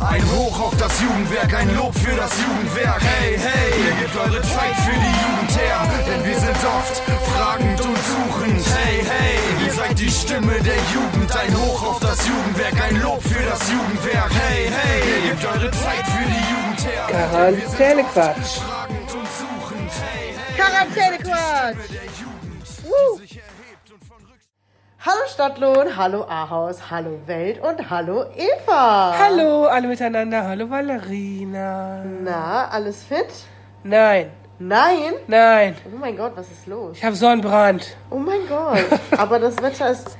Ein Hoch auf das Jugendwerk, ein Lob für das Jugendwerk. Hey, hey, ihr gebt eure Zeit für die Jugend her, denn wir sind oft fragend und suchend. Hey, hey, ihr seid die Stimme der Jugend. Ein Hoch auf das Jugendwerk, ein Lob für das Jugendwerk. Hey, hey, ihr gebt eure Zeit für die Jugend her. Quarantänequatsch. Fragend und suchend. Hallo Stadtlohn, hallo Ahaus, hallo Welt und hallo Eva. Hallo alle miteinander, hallo Valerina. Na, alles fit? Nein, Nein? nein, Oh mein Gott, was ist los? ich habe Sonnenbrand. Oh mein Gott. Aber das Wetter ist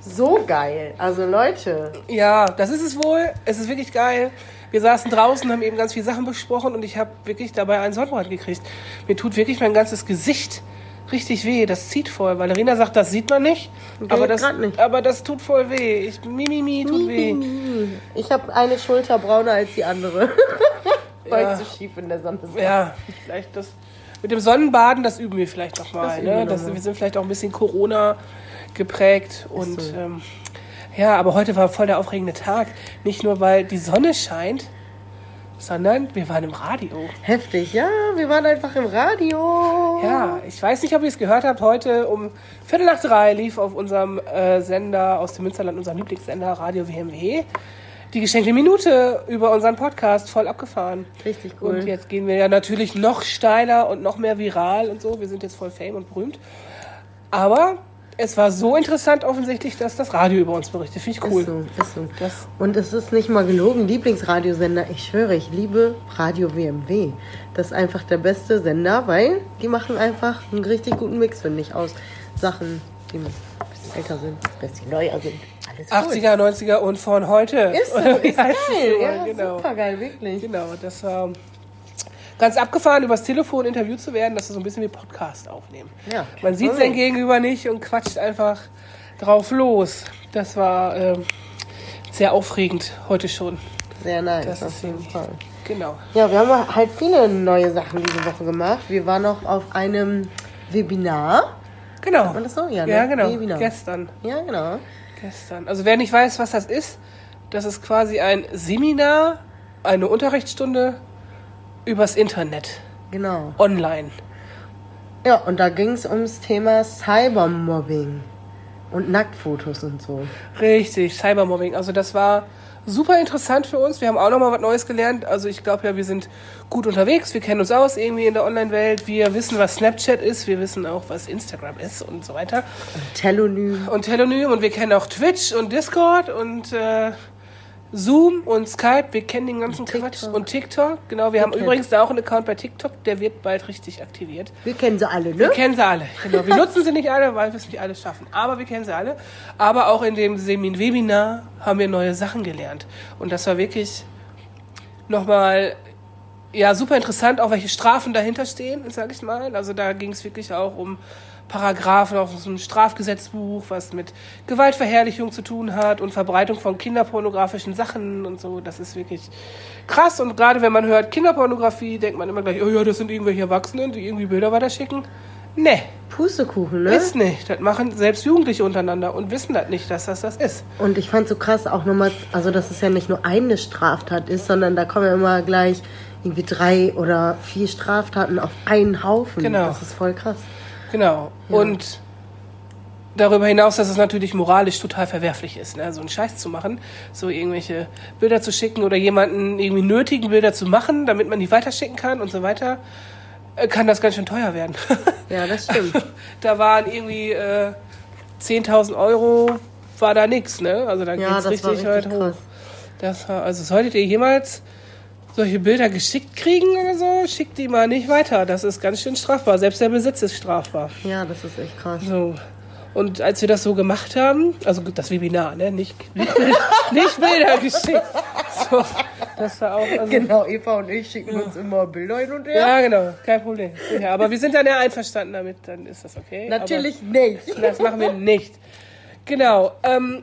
so geil. Also Leute, Ja, das ist es wohl. Es ist wirklich geil. Wir saßen draußen, haben eben ganz viele Sachen besprochen und ich habe wirklich dabei einen Sonnenbrand gekriegt. Mir tut wirklich mein ganzes Gesicht richtig weh. Das zieht voll. Valerina sagt, das sieht man nicht. aber, das, nicht. aber das tut voll weh. Ich, Mimimi mi, tut weh. ich habe eine Schulter brauner als die andere. Weil Ja. ich so schief in der Sonne sitze. Ja, vielleicht das. Mit dem Sonnenbaden, das üben wir vielleicht noch mal. Das üben wir ne? noch das, mal. wir sind vielleicht auch ein bisschen Corona geprägt. Und so. ähm, ja, aber heute war voll der aufregende Tag. Nicht nur, weil die Sonne scheint, sondern wir waren im Radio. Heftig, ja, wir waren einfach im Radio. Ja, ich weiß nicht, ob ihr es gehört habt. Heute um Viertel nach drei lief auf unserem äh, Sender aus dem Münsterland, unserem Lieblingssender Radio WMW, die geschenkte Minute über unseren Podcast voll abgefahren. Richtig cool. Und jetzt gehen wir ja natürlich noch steiler und noch mehr viral und so. Wir sind jetzt voll fame und berühmt. Aber es war so interessant offensichtlich, dass das Radio über uns berichtet. Finde ich cool. Ist so, ist so. Das, Und es ist nicht mal gelogen, Lieblingsradiosender. Ich schwöre, ich liebe Radio WMW. Das ist einfach der beste Sender, weil die machen einfach einen richtig guten Mix, finde ich, aus Sachen, die ein bisschen älter sind, ein bisschen neuer sind. Alles cool. 80er, 90er und von heute. Ist so, ist geil. Ja, genau. super geil, wirklich. Genau, das war ganz abgefahren, übers Telefon interviewt zu werden. Das ist so ein bisschen wie Podcast aufnehmen. Ja. Man sieht sein Gegenüber nicht und quatscht einfach drauf los. Das war ähm, sehr aufregend heute schon. Sehr nice, Das auf ist jeden. Fall. Genau. Ja, wir haben halt viele neue Sachen diese Woche gemacht. Wir waren noch auf einem Webinar. Genau. man das so? Ja, ne? ja genau. Webinar. Gestern. Ja, genau. Gestern. Also wer nicht weiß, was das ist, das ist quasi ein Seminar, eine Unterrichtsstunde übers Internet, Genau. online. Ja, und da ging es ums Thema Cybermobbing und Nacktfotos und so. Richtig, Cybermobbing. Also das war super interessant für uns. Wir haben auch nochmal was Neues gelernt. Also ich glaube ja, wir sind gut unterwegs. Wir kennen uns aus irgendwie in der Online-Welt. Wir wissen, was Snapchat ist. Wir wissen auch, was Instagram ist und so weiter. Telonym. Und Telonym und wir kennen auch Twitch und Discord und äh, Zoom und Skype. Wir kennen den ganzen TikTok. Quatsch. Und TikTok. Genau, wir haben TikTok. übrigens da auch einen Account bei TikTok. Der wird bald richtig aktiviert. Wir kennen sie alle, ne? Wir kennen sie alle. Genau. Wir nutzen sie nicht alle, weil wir es nicht alle schaffen. Aber wir kennen sie alle. Aber auch in dem Semin Webinar haben wir neue Sachen gelernt. Und das war wirklich nochmal ja, super interessant, auch welche Strafen dahinter stehen, sage ich mal. Also da ging es wirklich auch um Paragraphen aus dem Strafgesetzbuch, was mit Gewaltverherrlichung zu tun hat und Verbreitung von kinderpornografischen Sachen und so. Das ist wirklich krass. Und gerade wenn man hört Kinderpornografie, denkt man immer gleich, oh ja, das sind irgendwelche Erwachsenen, die irgendwie Bilder weiterschicken. Nee, Pustekuchen, ne? ist nicht. Das machen selbst Jugendliche untereinander und wissen das nicht, dass das das ist. Und ich fand so krass auch nochmal, also dass es ja nicht nur eine Straftat ist, sondern da kommen ja immer gleich irgendwie drei oder vier Straftaten auf einen Haufen. Genau. Das ist voll krass. Genau. Und darüber hinaus, dass es natürlich moralisch total verwerflich ist, ne? so einen Scheiß zu machen, so irgendwelche Bilder zu schicken oder jemanden irgendwie nötigen Bilder zu machen, damit man die weiterschicken kann und so weiter, äh, kann das ganz schön teuer werden. Ja, das stimmt. da waren irgendwie äh, 10.000 Euro, war da nix, ne? Also da Ja, geht's war richtig, weit hoch. Das war, also solltet ihr jemals solche Bilder geschickt kriegen oder so, schickt die mal nicht weiter. Das ist ganz schön strafbar. Selbst der Besitz ist strafbar. Ja, das ist echt krass. So. Und als wir das so gemacht haben, also das Webinar, ne? Nicht, nicht, Bilder, nicht Bilder geschickt. So, das war auch. Also, Genau, Eva und ich schicken uns immer Bilder hin und her. Ja, genau, kein Problem. Ja, aber wir sind dann ja einverstanden damit, dann ist das okay. Natürlich nicht. Aber das machen wir nicht. Genau. Ähm,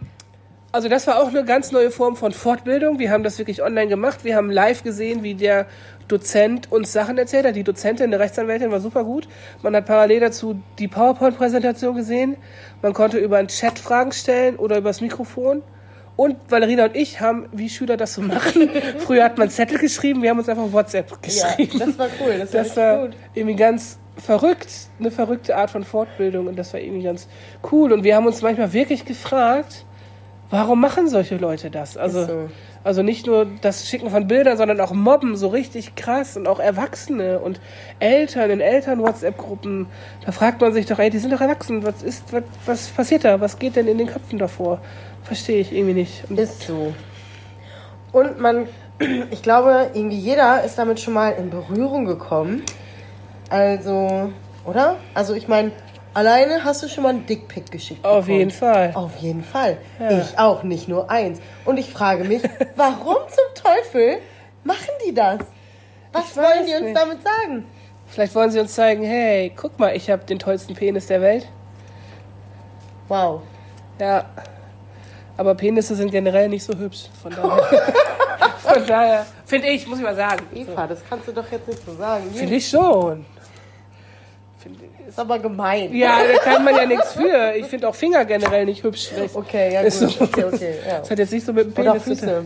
also das war auch eine ganz neue Form von Fortbildung. Wir haben das wirklich online gemacht. Wir haben live gesehen, wie der Dozent uns Sachen erzählt hat. Die Dozentin, eine Rechtsanwältin, war super gut. Man hat parallel dazu die PowerPoint-Präsentation gesehen. Man konnte über einen Chat Fragen stellen oder übers Mikrofon. Und Valerina und ich haben, wie Schüler das so machen, früher hat man Zettel geschrieben, wir haben uns einfach WhatsApp Ja, geschrieben. das war cool. Das war, Das war gut. irgendwie ganz verrückt, eine verrückte Art von Fortbildung und das war irgendwie ganz cool. Und wir haben uns manchmal wirklich gefragt, warum machen solche Leute das? Also, so. also nicht nur das Schicken von Bildern, sondern auch Mobben so richtig krass und auch Erwachsene und Eltern in Eltern-WhatsApp-Gruppen. Da fragt man sich doch, ey, die sind doch erwachsen, was ist, was, was passiert da? Was geht denn in den Köpfen davor? Verstehe ich irgendwie nicht. Und Ist so. Und man, ich glaube, irgendwie jeder ist damit schon mal in Berührung gekommen. Also, oder? Also ich meine, alleine hast du schon mal einen Dickpick geschickt. auf bekommen. jeden Fall. Auf jeden Fall. Ja. Ich auch, nicht nur eins. Und ich frage mich, warum zum Teufel machen die das? Was Ich wollen die uns nicht. damit sagen? Vielleicht wollen sie uns zeigen, hey, guck mal, ich habe den tollsten Penis der Welt. Wow. Ja. Aber Penisse sind generell nicht so hübsch. Von daher, von daher finde ich, muss ich mal sagen. Eva, das kannst du doch jetzt nicht so sagen. Finde ich schon. Find ich- ist aber gemein. Ja, da kann man ja nichts für. Ich finde auch Finger generell nicht hübsch. Das Okay, ja Ist gut. so. Okay, okay. Ja. hat jetzt nicht so mit dem Oder Penis tun. Füße.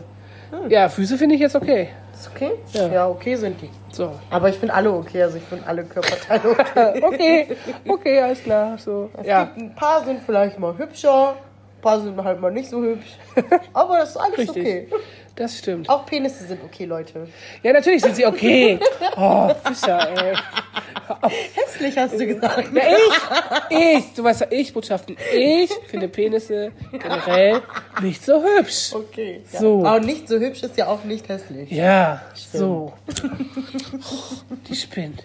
Ja, Füße finde ich jetzt okay. Ist okay? Ja. Ja. okay sind die. So. Aber ich finde alle okay, also ich finde alle Körperteile okay. Okay, okay, alles klar. So. Es Ja, gibt ein paar sind vielleicht mal hübscher, ein paar sind halt mal nicht so hübsch. Aber das ist alles Richtig. okay. Das stimmt. Auch Penisse sind okay, Leute. Ja, natürlich sind sie okay. Oh, Fischer, ey. Hässlich hast du gesagt. Ja, ich, ich, du weißt ja, ich, Botschaften, ich finde Penisse generell nicht so hübsch. Okay. Ja. So. Aber nicht so hübsch ist ja auch nicht hässlich. Ja, so. Die spinnt.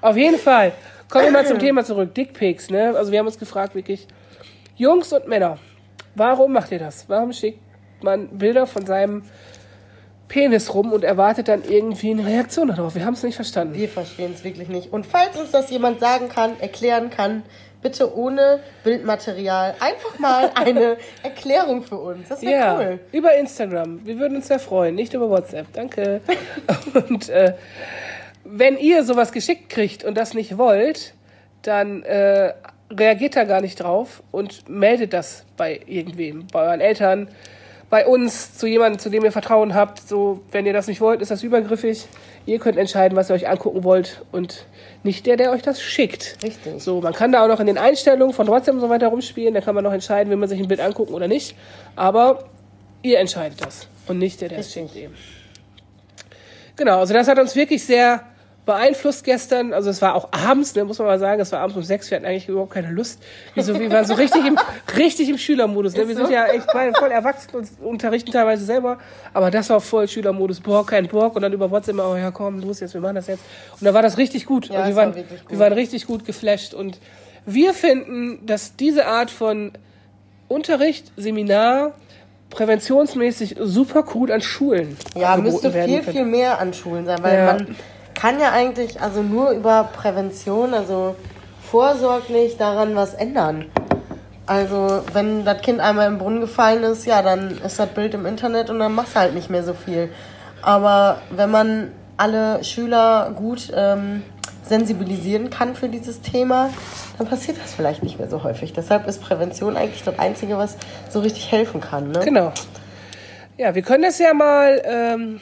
Auf jeden Fall. Kommen wir mal zum Thema zurück. Dickpics, ne? Also wir haben uns gefragt, wirklich, Jungs und Männer, warum macht ihr das? Warum schickt man Bilder von seinem Penis rum und erwartet dann irgendwie eine Reaktion darauf? Wir haben es nicht verstanden. Wir verstehen es wirklich nicht. Und falls uns das jemand sagen kann, erklären kann, bitte ohne Bildmaterial einfach mal eine Erklärung für uns. Das wäre Ja, cool. über Instagram. Wir würden uns sehr freuen, nicht über WhatsApp. Danke. Und äh, wenn ihr sowas geschickt kriegt und das nicht wollt, dann äh, reagiert da gar nicht drauf und meldet das bei irgendwem, bei euren Eltern, bei uns, zu jemandem, zu dem ihr Vertrauen habt. So, wenn ihr das nicht wollt, ist das übergriffig. Ihr könnt entscheiden, was ihr euch angucken wollt und nicht der, der euch das schickt. Richtig. So, man kann da auch noch in den Einstellungen von WhatsApp und so weiter rumspielen. Da kann man noch entscheiden, will man sich ein Bild angucken oder nicht. Aber ihr entscheidet das und nicht der, der es Richtig. schickt eben. Genau, also das hat uns wirklich sehr beeinflusst gestern. Also es war auch abends, ne, muss man mal sagen, es war abends um sechs. Wir hatten eigentlich überhaupt keine Lust. Wir, so, wir waren so richtig im, richtig im Schülermodus. Ne? Wir sind ja echt beide voll erwachsen und unterrichten teilweise selber. Aber das war voll Schülermodus. Boah, kein Bock. Und dann über WhatsApp immer, oh ja komm, los jetzt, wir machen das jetzt. Und da war das richtig gut. Ja, also wir, war waren, wirklich gut. wir waren richtig gut geflasht. Und wir finden, dass diese Art von Unterricht, Seminar, präventionsmäßig super cool an Schulen Ja, müsste viel, können. viel mehr an Schulen sein, weil Ja. man kann ja eigentlich also nur über Prävention, also vorsorglich daran was ändern. Also, wenn das Kind einmal im Brunnen gefallen ist, ja, dann ist das Bild im Internet und dann machst du halt nicht mehr so viel. Aber wenn man alle Schüler gut ähm, sensibilisieren kann für dieses Thema, dann passiert das vielleicht nicht mehr so häufig. Deshalb ist Prävention eigentlich das Einzige, was so richtig helfen kann. Ne? Genau. Ja, wir können das ja mal ähm,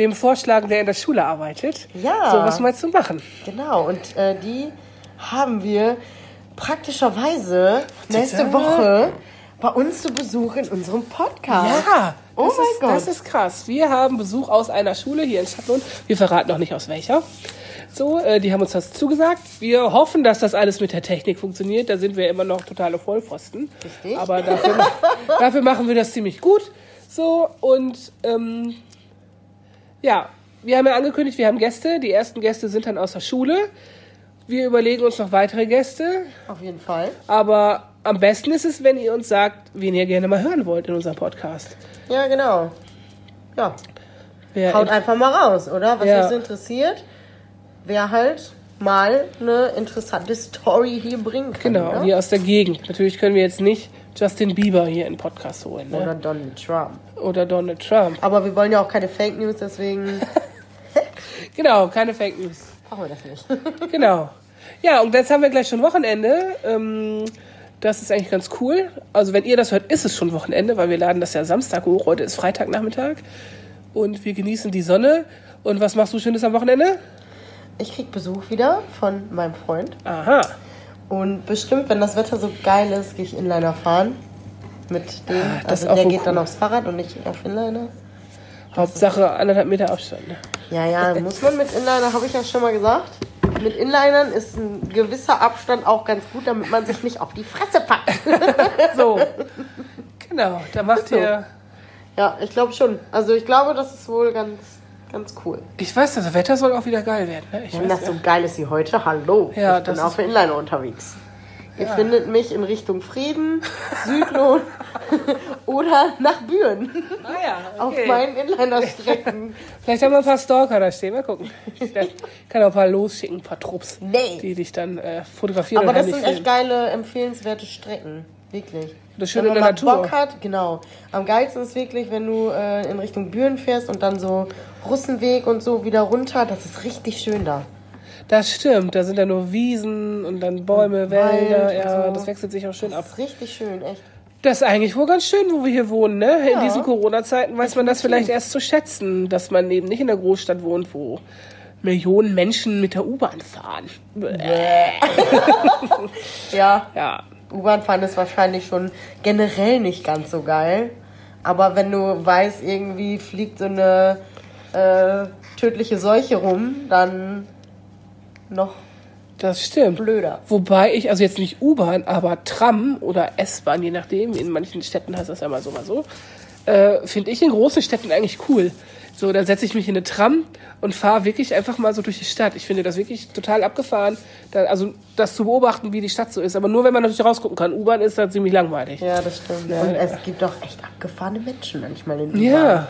wem vorschlagen, der in der Schule arbeitet. Ja. So was mal zu machen. Genau, und äh, die haben wir praktischerweise nächste. Woche bei uns zu Besuch in unserem Podcast. Ja. Oh das mein ist, Gott. Das ist krass. Wir haben Besuch aus einer Schule hier in Stadtlohn. Wir verraten noch nicht aus welcher. So, äh, die haben uns das zugesagt. Wir hoffen, dass das alles mit der Technik funktioniert. Da sind wir immer noch totale Vollpfosten. Richtig. Aber dafür, dafür machen wir das ziemlich gut. So, und ähm, ja, wir haben ja angekündigt, wir haben Gäste. Die ersten Gäste sind dann aus der Schule. Wir überlegen uns noch weitere Gäste. Auf jeden Fall. Aber am besten ist es, wenn ihr uns sagt, wen ihr gerne mal hören wollt in unserem Podcast. Ja, genau. Ja, Wer haut einfach mal raus, oder? Was Ja. euch so interessiert, wer halt mal eine interessante Story hier bringen kann. Genau, ne? hier aus der Gegend. Natürlich können wir jetzt nicht Justin Bieber hier in den Podcast holen. Oder Ne? Donald Trump. Oder Donald Trump. Aber wir wollen ja auch keine Fake News, deswegen Genau, keine Fake News. machen wir das nicht. Genau. Ja, und jetzt haben wir gleich schon Wochenende. Ähm, Das ist eigentlich ganz cool. Also wenn ihr das hört, ist es schon Wochenende, weil wir laden das ja Samstag hoch. Heute ist Freitagnachmittag und wir genießen die Sonne. Und was machst du Schönes am Wochenende? Ich krieg Besuch wieder von meinem Freund. Aha. Und bestimmt, wenn das Wetter so geil ist, gehe ich Inliner fahren. Mit dem. Ah, das also der geht dann cool. aufs Fahrrad und ich auf Inliner. Hauptsache anderthalb Meter Abstand. Ne? Ja, ja, muss man mit Inliner, habe ich ja schon mal gesagt. Mit Inlinern ist ein gewisser Abstand auch ganz gut, damit man sich nicht auf die Fresse packt. So. genau, da macht so. ihr. ja, ich glaube schon. Also ich glaube, das ist wohl ganz, ganz cool. Ich weiß, das Wetter soll auch wieder geil werden. Ne? Ich Wenn weiß, das so geil ist wie heute, hallo. Ja, ich bin das auf ist- der Inliner unterwegs. Ihr Ja. findet mich in Richtung Frieden, Südlohn oder nach Büren ah, ja, auf okay. meinen Inliner-Strecken. Vielleicht haben wir ein paar Stalker da stehen. Mal gucken. Ich kann auch ein paar losschicken, ein paar Trupps, Nee. die dich dann äh, fotografieren Aber das sind echt filmen. geile, empfehlenswerte Strecken. Wirklich. Das schön wenn in man der Natur. Bock hat, genau. Am geilsten ist wirklich, wenn du äh, in Richtung Büren fährst und dann so Russenweg und so wieder runter. Das ist richtig schön da. Das stimmt, da sind ja nur Wiesen und dann Bäume, Und Wälder. Ja, so. das wechselt sich auch schön ab. Das ist richtig schön, echt. Das ist eigentlich wohl ganz schön, wo wir hier wohnen, ne? In Ja. diesen Corona-Zeiten weiß man das vielleicht erst zu schätzen, dass man eben nicht in der Großstadt wohnt, wo Millionen Menschen mit der U-Bahn fahren. Ja, Ja, U-Bahn fahren ist wahrscheinlich schon generell nicht ganz so geil. Aber wenn du weißt, irgendwie fliegt so eine äh, tödliche Seuche rum, dann noch das stimmt. blöder. Wobei ich, also jetzt nicht U-Bahn, aber Tram oder S-Bahn, je nachdem, in manchen Städten heißt das ja mal so, mal so, äh, finde ich in großen Städten eigentlich cool. So, da setze ich mich in eine Tram und fahre wirklich einfach mal so durch die Stadt. Ich finde das wirklich total abgefahren, da, also das zu beobachten, wie die Stadt so ist. Aber nur, wenn man natürlich rausgucken kann. U-Bahn ist da ziemlich langweilig. Ja, das stimmt. Und es gibt auch echt abgefahrene Menschen manchmal in U-Bahn. Ja,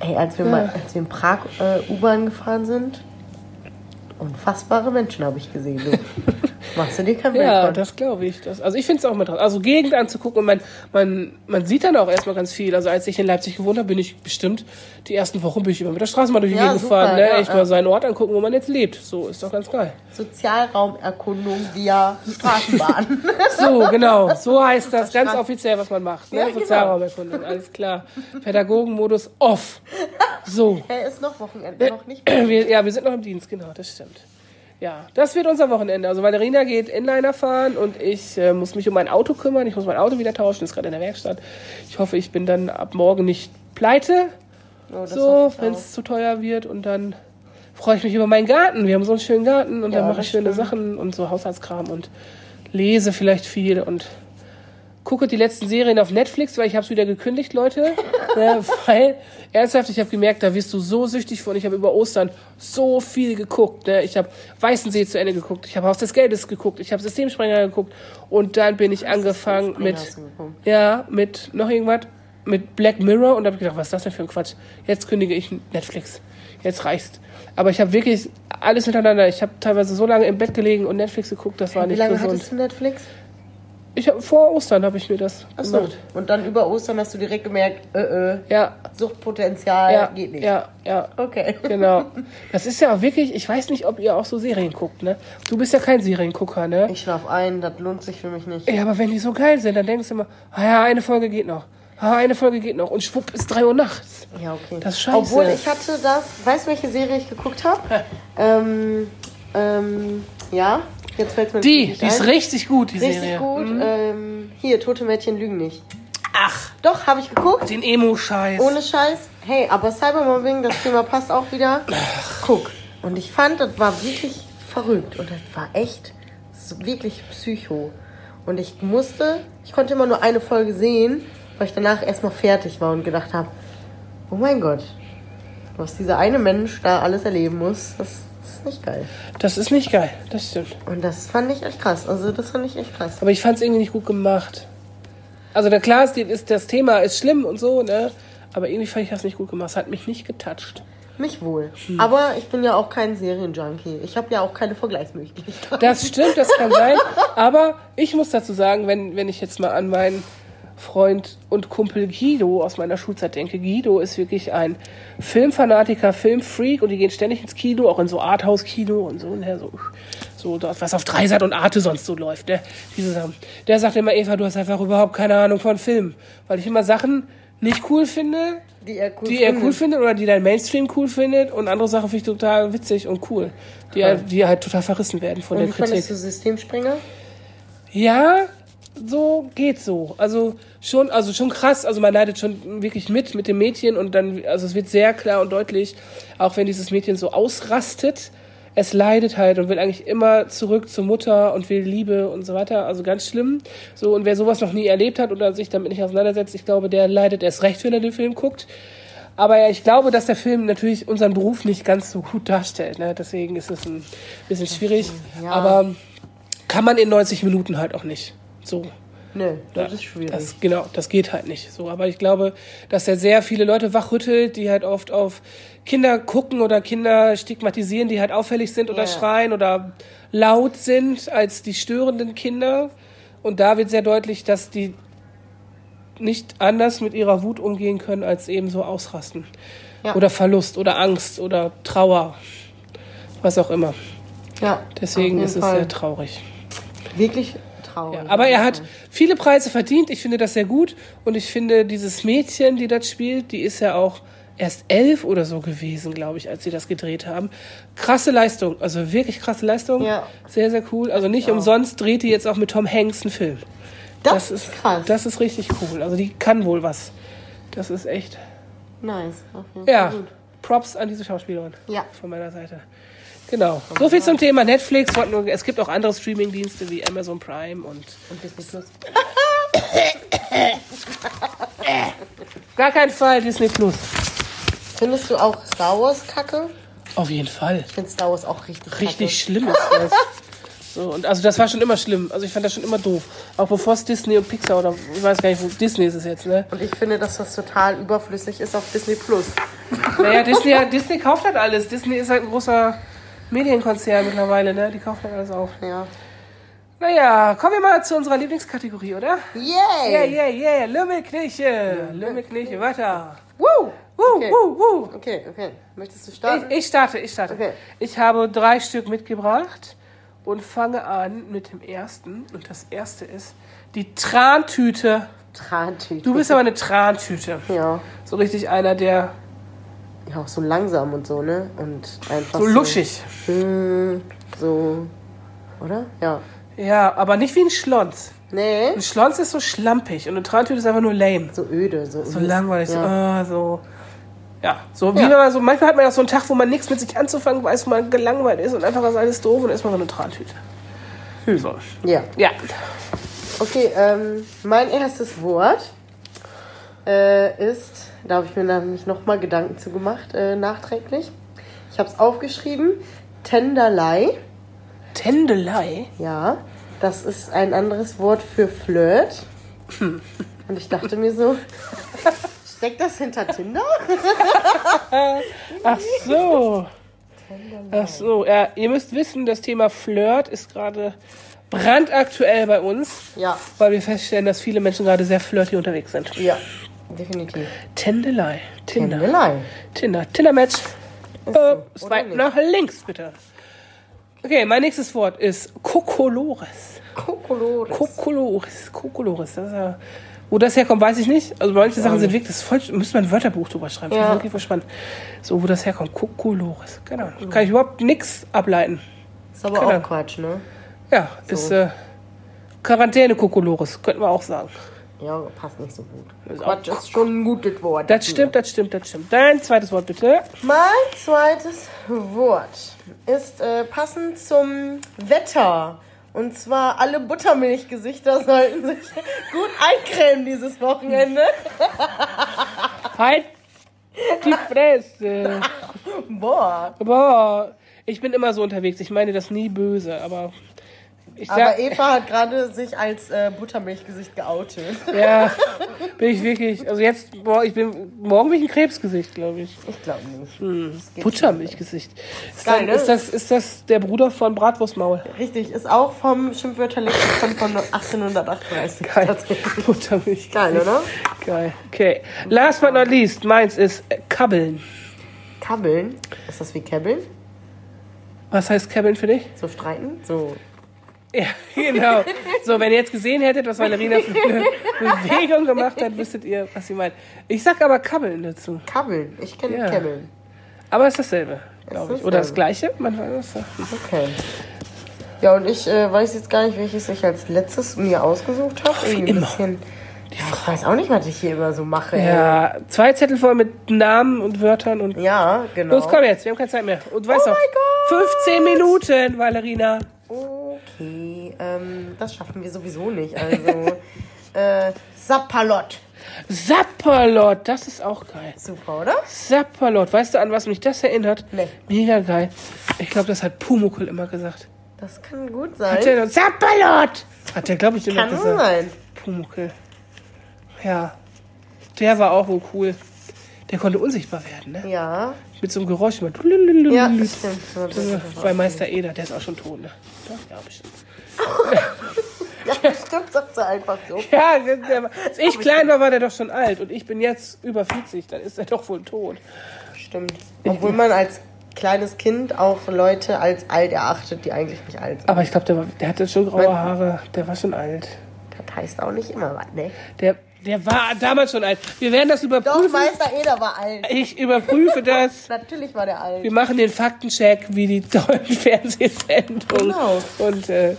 Ey, als wir, mal, als wir in Prag äh, U-Bahn gefahren sind, unfassbare Menschen habe ich gesehen. Machst du dir kein Bild ja, von? das glaube ich. Das, also ich finde es auch mal dran. Also Gegend anzugucken und man, man, man sieht dann auch erstmal ganz viel. Also als ich in Leipzig gewohnt habe, bin ich bestimmt die ersten Wochen bin ich immer mit der Straße mal durch die Ja, Gegend super, gefahren. Ne? ja, Echt ja. mal seinen Ort angucken, wo man jetzt lebt. So, ist doch ganz geil. Sozialraumerkundung via Straßenbahn. So, genau. So heißt das ganz offiziell, was man macht. Ne? Genau. Sozialraumerkundung, alles klar. Pädagogenmodus off. So. hey, ist noch Wochenende, noch nicht. Wir, ja, wir sind noch im Dienst, genau, das stimmt. Ja, das wird unser Wochenende. Also Valerina geht Inliner fahren und ich äh, muss mich um mein Auto kümmern. Ich muss mein Auto wieder tauschen, ist gerade in der Werkstatt. Ich hoffe, ich bin dann ab morgen nicht pleite, Oh, so, wenn es zu teuer wird. Und dann freue ich mich über meinen Garten. Wir haben so einen schönen Garten und Ja, dann mache ich schöne stimmt. Sachen und so Haushaltskram und lese vielleicht viel und gucke die letzten Serien auf Netflix, weil ich habe es wieder gekündigt, Leute. ja, weil, ernsthaft, ich habe gemerkt, da wirst du so süchtig von. Ich habe über Ostern so viel geguckt. Ne? Ich habe Weißensee zu Ende geguckt. Ich habe Haus des Geldes geguckt. Ich habe Systemsprenger geguckt. Und dann bin ich angefangen mit, ja, mit noch irgendwas, mit Black Mirror. Und habe gedacht, was ist das denn für ein Quatsch? Jetzt kündige ich Netflix. Jetzt reicht's. Aber ich habe wirklich alles hintereinander. Ich habe teilweise so lange im Bett gelegen und Netflix geguckt, das war Wie nicht lange gesund. hattest du Netflix? Ich hab, vor Ostern habe ich mir das Achso. gemacht. Und dann über Ostern hast du direkt gemerkt, äh, äh, Ja, Suchtpotenzial ja, geht nicht. ja, ja. Okay. Genau. Das ist ja auch wirklich, ich weiß nicht, ob ihr auch so Serien guckt, ne? Du bist ja kein Seriengucker, ne? Ich schlaf ein, das lohnt sich für mich nicht. Ja, aber wenn die so geil sind, dann denkst du immer, ah ja, eine Folge geht noch. Ah, eine Folge geht noch. Und schwupp, ist 3 Uhr nachts. Ja, okay. Das ist scheiße. Obwohl ich hatte das, weißt du, welche Serie ich geguckt habe? ähm, ähm, ja, jetzt fällt mir Die, die ist ein. richtig gut, die Richtig Serie. gut. Ähm, hier, Tote Mädchen lügen nicht. Ach, Doch, habe ich geguckt. den Emo-Scheiß. Ohne Scheiß. Hey, aber Cybermobbing, das Thema passt auch wieder. Guck. Und ich fand, das war wirklich verrückt. Und das war echt so wirklich psycho. Und ich musste, ich konnte immer nur eine Folge sehen, weil ich danach erstmal fertig war und gedacht habe, oh mein Gott, was dieser eine Mensch da alles erleben muss, das ist nicht geil. Das ist nicht geil, das stimmt. Und das fand ich echt krass. Also das fand ich echt krass. Aber ich fand es irgendwie nicht gut gemacht. Also, der klar ist, das Thema ist schlimm und so, ne? Aber irgendwie fand ich das nicht gut gemacht. Es hat mich nicht getoucht. Mich wohl. Aber ich bin ja auch kein Serienjunkie. Ich habe ja auch keine Vergleichsmöglichkeit. Das stimmt, das kann sein. Aber ich muss dazu sagen, wenn, wenn ich jetzt mal an meinen Freund und Kumpel Guido aus meiner Schulzeit denke, Guido ist wirklich ein Filmfanatiker, Filmfreak und die gehen ständig ins Kino, auch in so Arthouse-Kino und so. Ne, so So, das, was auf Dreisat und Arte sonst so läuft, ne? Diese Sachen. Der sagt immer, Eva, du hast einfach überhaupt keine Ahnung von Film. Weil ich immer Sachen nicht cool finde, Die er cool die er findet. cool findet oder die dein Mainstream cool findet und andere Sachen finde ich total witzig und cool. Die, halt, die halt total verrissen werden von Und wie der Kritik. fandest du Systemspringer? Ja, so geht so. Also schon, also schon krass. Also man leidet schon wirklich mit mit dem Mädchen und dann, also es wird sehr klar und deutlich, auch wenn dieses Mädchen so ausrastet, es leidet halt und will eigentlich immer zurück zur Mutter und will Liebe und so weiter. Also ganz schlimm. So und wer sowas noch nie erlebt hat oder sich damit nicht auseinandersetzt, ich glaube, der leidet erst recht, wenn er den Film guckt. Aber ja, ich glaube, dass der Film natürlich unseren Beruf nicht ganz so gut darstellt. Ne? Deswegen ist es ein bisschen schwierig. Ja. Aber kann man in 90 Minuten halt auch nicht. So. Nö, das Ja, ist schwierig. Das, genau, das geht halt nicht so. Aber ich glaube, dass er sehr viele Leute wachrüttelt, die halt oft auf Kinder gucken oder Kinder stigmatisieren, die halt auffällig sind oder Ja. schreien oder laut sind als die störenden Kinder. Und da wird sehr deutlich, dass die nicht anders mit ihrer Wut umgehen können, als eben so ausrasten. Ja. Oder Verlust oder Angst oder Trauer. Was auch immer. ja, Deswegen ist es Fall. sehr traurig. wirklich traurig. Ja, aber er hat viele Preise verdient. Ich finde das sehr gut. Und ich finde, dieses Mädchen, die das spielt, die ist ja auch erst elf oder so gewesen, glaube ich, als sie das gedreht haben. Krasse Leistung. Also wirklich krasse Leistung. Ja. Sehr, sehr cool. Also nicht umsonst dreht die jetzt auch mit Tom Hanks einen Film. das, ist krass. Das ist richtig cool. Also die kann wohl was. Das ist echt. nice. Ja. Props an diese Schauspielerin. Ja. Von meiner Seite. Genau. So viel zum Thema Netflix. Es gibt auch andere Streaming-Dienste wie Amazon Prime und Und Disney Plus. gar keinen Fall Disney Plus. Findest du auch Star Wars kacke? Auf jeden Fall. Ich finde Star Wars auch richtig Richtig schlimm ist das. So, und also das war schon immer schlimm. Also ich fand das schon immer doof. Auch bevor es Disney und Pixar oder ich weiß gar nicht, wo Disney ist es jetzt, ne? Und ich finde, dass das total überflüssig ist auf Disney Plus. Naja, Disney, Disney kauft halt alles. Disney ist halt ein großer Medienkonzern mittlerweile, ne? Die kaufen alles auf. Ja. Naja, kommen wir mal zu unserer Lieblingskategorie, oder? Yay! Yeah, yeah, yeah. Lümmelknirche. Lümmelknirche, weiter. Woo! Wuh, Okay. wuh, wuh. Okay, okay. Möchtest du Ich, starten? ich starte, ich starte. Okay. Ich habe drei Stück mitgebracht und fange an mit dem ersten. Und das erste ist die Trantüte. Trantüte. Du bist aber eine Trantüte. Ja. So richtig einer, der Ja, auch so langsam und so, ne? Und einfach so luschig. Hm, so. Oder? Ja. Ja, aber nicht wie ein Schlons. Nee. Ein Schlons ist so schlampig und eine Trantüte ist einfach nur lame. So öde. So, So langweilig. Ja. So, oh, so. Ja, so wie Ja. wenn man so, manchmal hat man ja so einen Tag, wo man nichts mit sich anzufangen weiß, wo man gelangweilt ist und einfach ist alles doof und ist man so eine Trantüte. So. ja. Ja. Okay, ähm, mein erstes Wort äh, ist, da habe ich mir nämlich nochmal Gedanken zu gemacht, äh, nachträglich. Ich habe es aufgeschrieben, Tenderlei. Tändelei. Ja, das ist ein anderes Wort für Flirt. Und ich dachte mir so, steckt das hinter Tinder? Ach so. Ach so. Ja, ihr müsst wissen, das Thema Flirt ist gerade brandaktuell bei uns, Ja, weil wir feststellen, dass viele Menschen gerade sehr flirty unterwegs sind. ja, definitiv. Tändelei. Tinder. Tenderlei. Tinder. Tinder-Match. Äh, swipe nach links, bitte. Okay, mein nächstes Wort ist Kokolores. Kokolores. Kokolores. Kokolores. Das ja, wo das herkommt, weiß ich nicht. Also manche Sachen sind wirklich, das voll, müsste man ein Wörterbuch drüber schreiben. Ja. Das ist wirklich voll spannend. So, wo das herkommt. Kokolores. Genau. Kann ich überhaupt nichts ableiten. ist aber Keine auch Quatsch, ne? Ja, ist äh, Quarantäne Kokolores, könnten wir auch sagen. Ja, passt nicht so gut. Ist Quatsch auch- ist schon ein gutes Wort. Das stimmt, das stimmt, das stimmt. Dein zweites Wort bitte. Mein zweites Wort ist äh, passend zum Wetter. Und zwar alle Buttermilchgesichter sollten sich gut eincremen dieses Wochenende. Halt die Fresse. Boah. Boah, ich bin immer so unterwegs. Ich meine das nie böse, aber ich Aber sag, Eva hat gerade sich als äh, Buttermilchgesicht geoutet. ja, bin ich wirklich. Also jetzt, boah, ich bin morgen bin ich ein Krebsgesicht, glaube ich. Ich glaube nicht. Hm. Buttermilchgesicht. Ist, Geil, dann, ne? ist, das, ist das der Bruder von Bratwurstmaul? Richtig, ist auch vom Schimpfwörterlexikon von 1838 Geil. Buttermilchgesicht. Geil, oder? Geil. Okay. Last but not least, meins ist äh, Kabbeln. Kabbeln. Ist das wie Käbbeln? Was heißt Kabbeln für dich? So streiten? So. Ja, genau. So, wenn ihr jetzt gesehen hättet, was Valerina für eine Bewegung gemacht hat, wüsstet ihr, was sie meint. Ich sag aber Kabbeln dazu. Kabbeln. Ich kenne Ja. Kabbeln. Aber es ist dasselbe, glaube ich. Oder das. Gleiche? Manchmal ist das. Okay. Ja, und ich äh, weiß jetzt gar nicht, welches ich als letztes mir ausgesucht habe. Immer. bisschen. Ja, ich weiß auch nicht, was ich hier immer so mache. ey. Ja, zwei Zettel voll mit Namen und Wörtern und. Ja, genau. Los, komm jetzt, wir haben keine Zeit mehr. Und du weißt Oh doch, mein Gott. 15 Minuten, Valerina. Okay, ähm, das schaffen wir sowieso nicht. Also, äh, Sapperlot. Sapperlot, das ist auch geil. Super, oder? Sapperlot, weißt du, an was mich das erinnert? Nee. Mega geil. Ich glaube, das hat Pumuckl immer gesagt. Das kann gut Hat sein. der noch, Sapperlot! Hat der, glaube ich, immer Kann gesagt. sein. Pumuckl. Ja. Der war auch wohl cool. Der konnte unsichtbar werden, ne? Ja. Mit so einem Geräusch immer. Ja, stimmt. Bei Meister Eder, der ist auch schon tot, ne? Ja, bestimmt. Ja, stimmt, sagt sie einfach so. Ja, der, als ich klein war, war der doch schon alt. Und ich bin jetzt über 40, dann ist er doch wohl tot. Stimmt. Obwohl man als kleines Kind auch Leute als alt erachtet, die eigentlich nicht alt sind. Aber ich glaube, der, war- der hatte schon graue Haare. Der war schon alt. Das heißt auch nicht immer was, ne? Der, der war damals schon alt. Wir werden das Doch, überprüfen. Meister Eder war alt. Ich überprüfe das. Natürlich war der alt. Wir machen den Faktencheck wie die deutschen Fernsehsendungen. Genau. Und äh,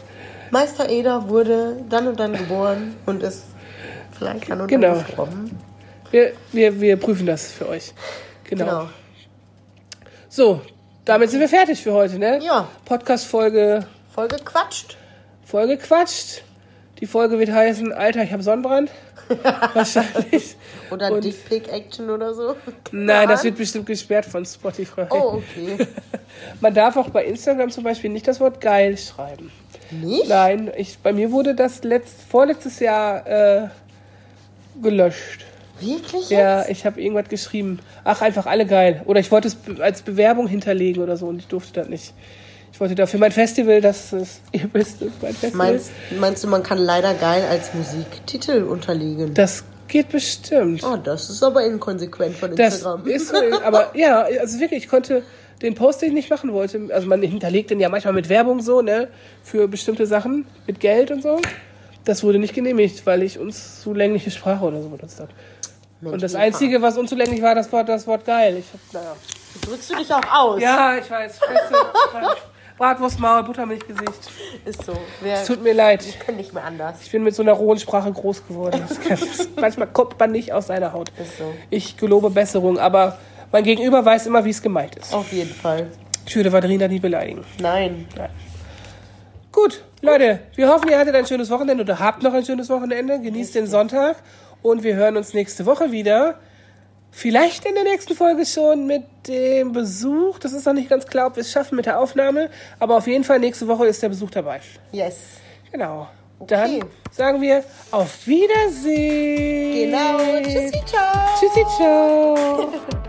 Meister Eder wurde dann und dann geboren und ist vielleicht dann und Genau. dann gestorben. wir, wir, wir prüfen das für euch. Genau. Genau. So, damit sind wir fertig für heute, ne? Ja. Podcast-Folge Voll gequatscht. voll gequatscht. Die Folge wird heißen, Alter, ich habe Sonnenbrand. Wahrscheinlich. Oder Und- Dickpick Action oder so. Nein, das wird bestimmt gesperrt von Spotify. Oh, okay. Man darf auch bei Instagram zum Beispiel nicht das Wort geil schreiben. Nicht? Nein, ich, bei mir wurde das letzt, vorletztes Jahr äh, gelöscht. Wirklich Ja, jetzt? ich habe irgendwas geschrieben. Ach, einfach alle geil. Oder ich wollte es als Bewerbung hinterlegen oder so und ich durfte das nicht. Ich wollte da für mein Festival, das ist, ihr wisst es, mein Festival. Meinst, meinst du, man kann leider geil als Musiktitel unterlegen? das geht bestimmt. Oh, das ist aber inkonsequent von Das Instagram. ist so, aber ja, also wirklich, ich konnte den Post, den ich nicht machen wollte, also man hinterlegt den ja manchmal mit Werbung so, ne, für bestimmte Sachen, mit Geld und so. Das wurde nicht genehmigt, weil ich unzulängliche Sprache oder so benutzt habe. Und das. Einzige, was unzulänglich war, das Wort, das Wort geil. Ich hab, naja. Drückst du dich auch aus? Ja, ich weiß. Fresse, Bratwurst, Maul, Buttermilch, Gesicht. Ist so. Es tut mir leid. können nicht mehr anders. Ich bin mit so einer rohen Sprache groß geworden. Das kann, das, manchmal kommt man nicht aus seiner Haut. Ist so. Ich gelobe Besserung, aber mein Gegenüber weiß immer, wie es gemeint ist. Auf jeden Fall. Ich würde Valerina nie beleidigen. Nein. Gut, Leute, wir hoffen, ihr hattet ein schönes Wochenende oder habt noch ein schönes Wochenende. Genießt den Sonntag und wir hören uns nächste Woche wieder. Vielleicht in der nächsten Folge schon mit dem Besuch. Das ist noch nicht ganz klar, ob wir es schaffen mit der Aufnahme. Aber auf jeden Fall nächste Woche ist der Besuch dabei. Yes. Genau. Dann Okay. sagen wir auf Wiedersehen. Genau. Tschüssi, ciao. Tschüssi, ciao.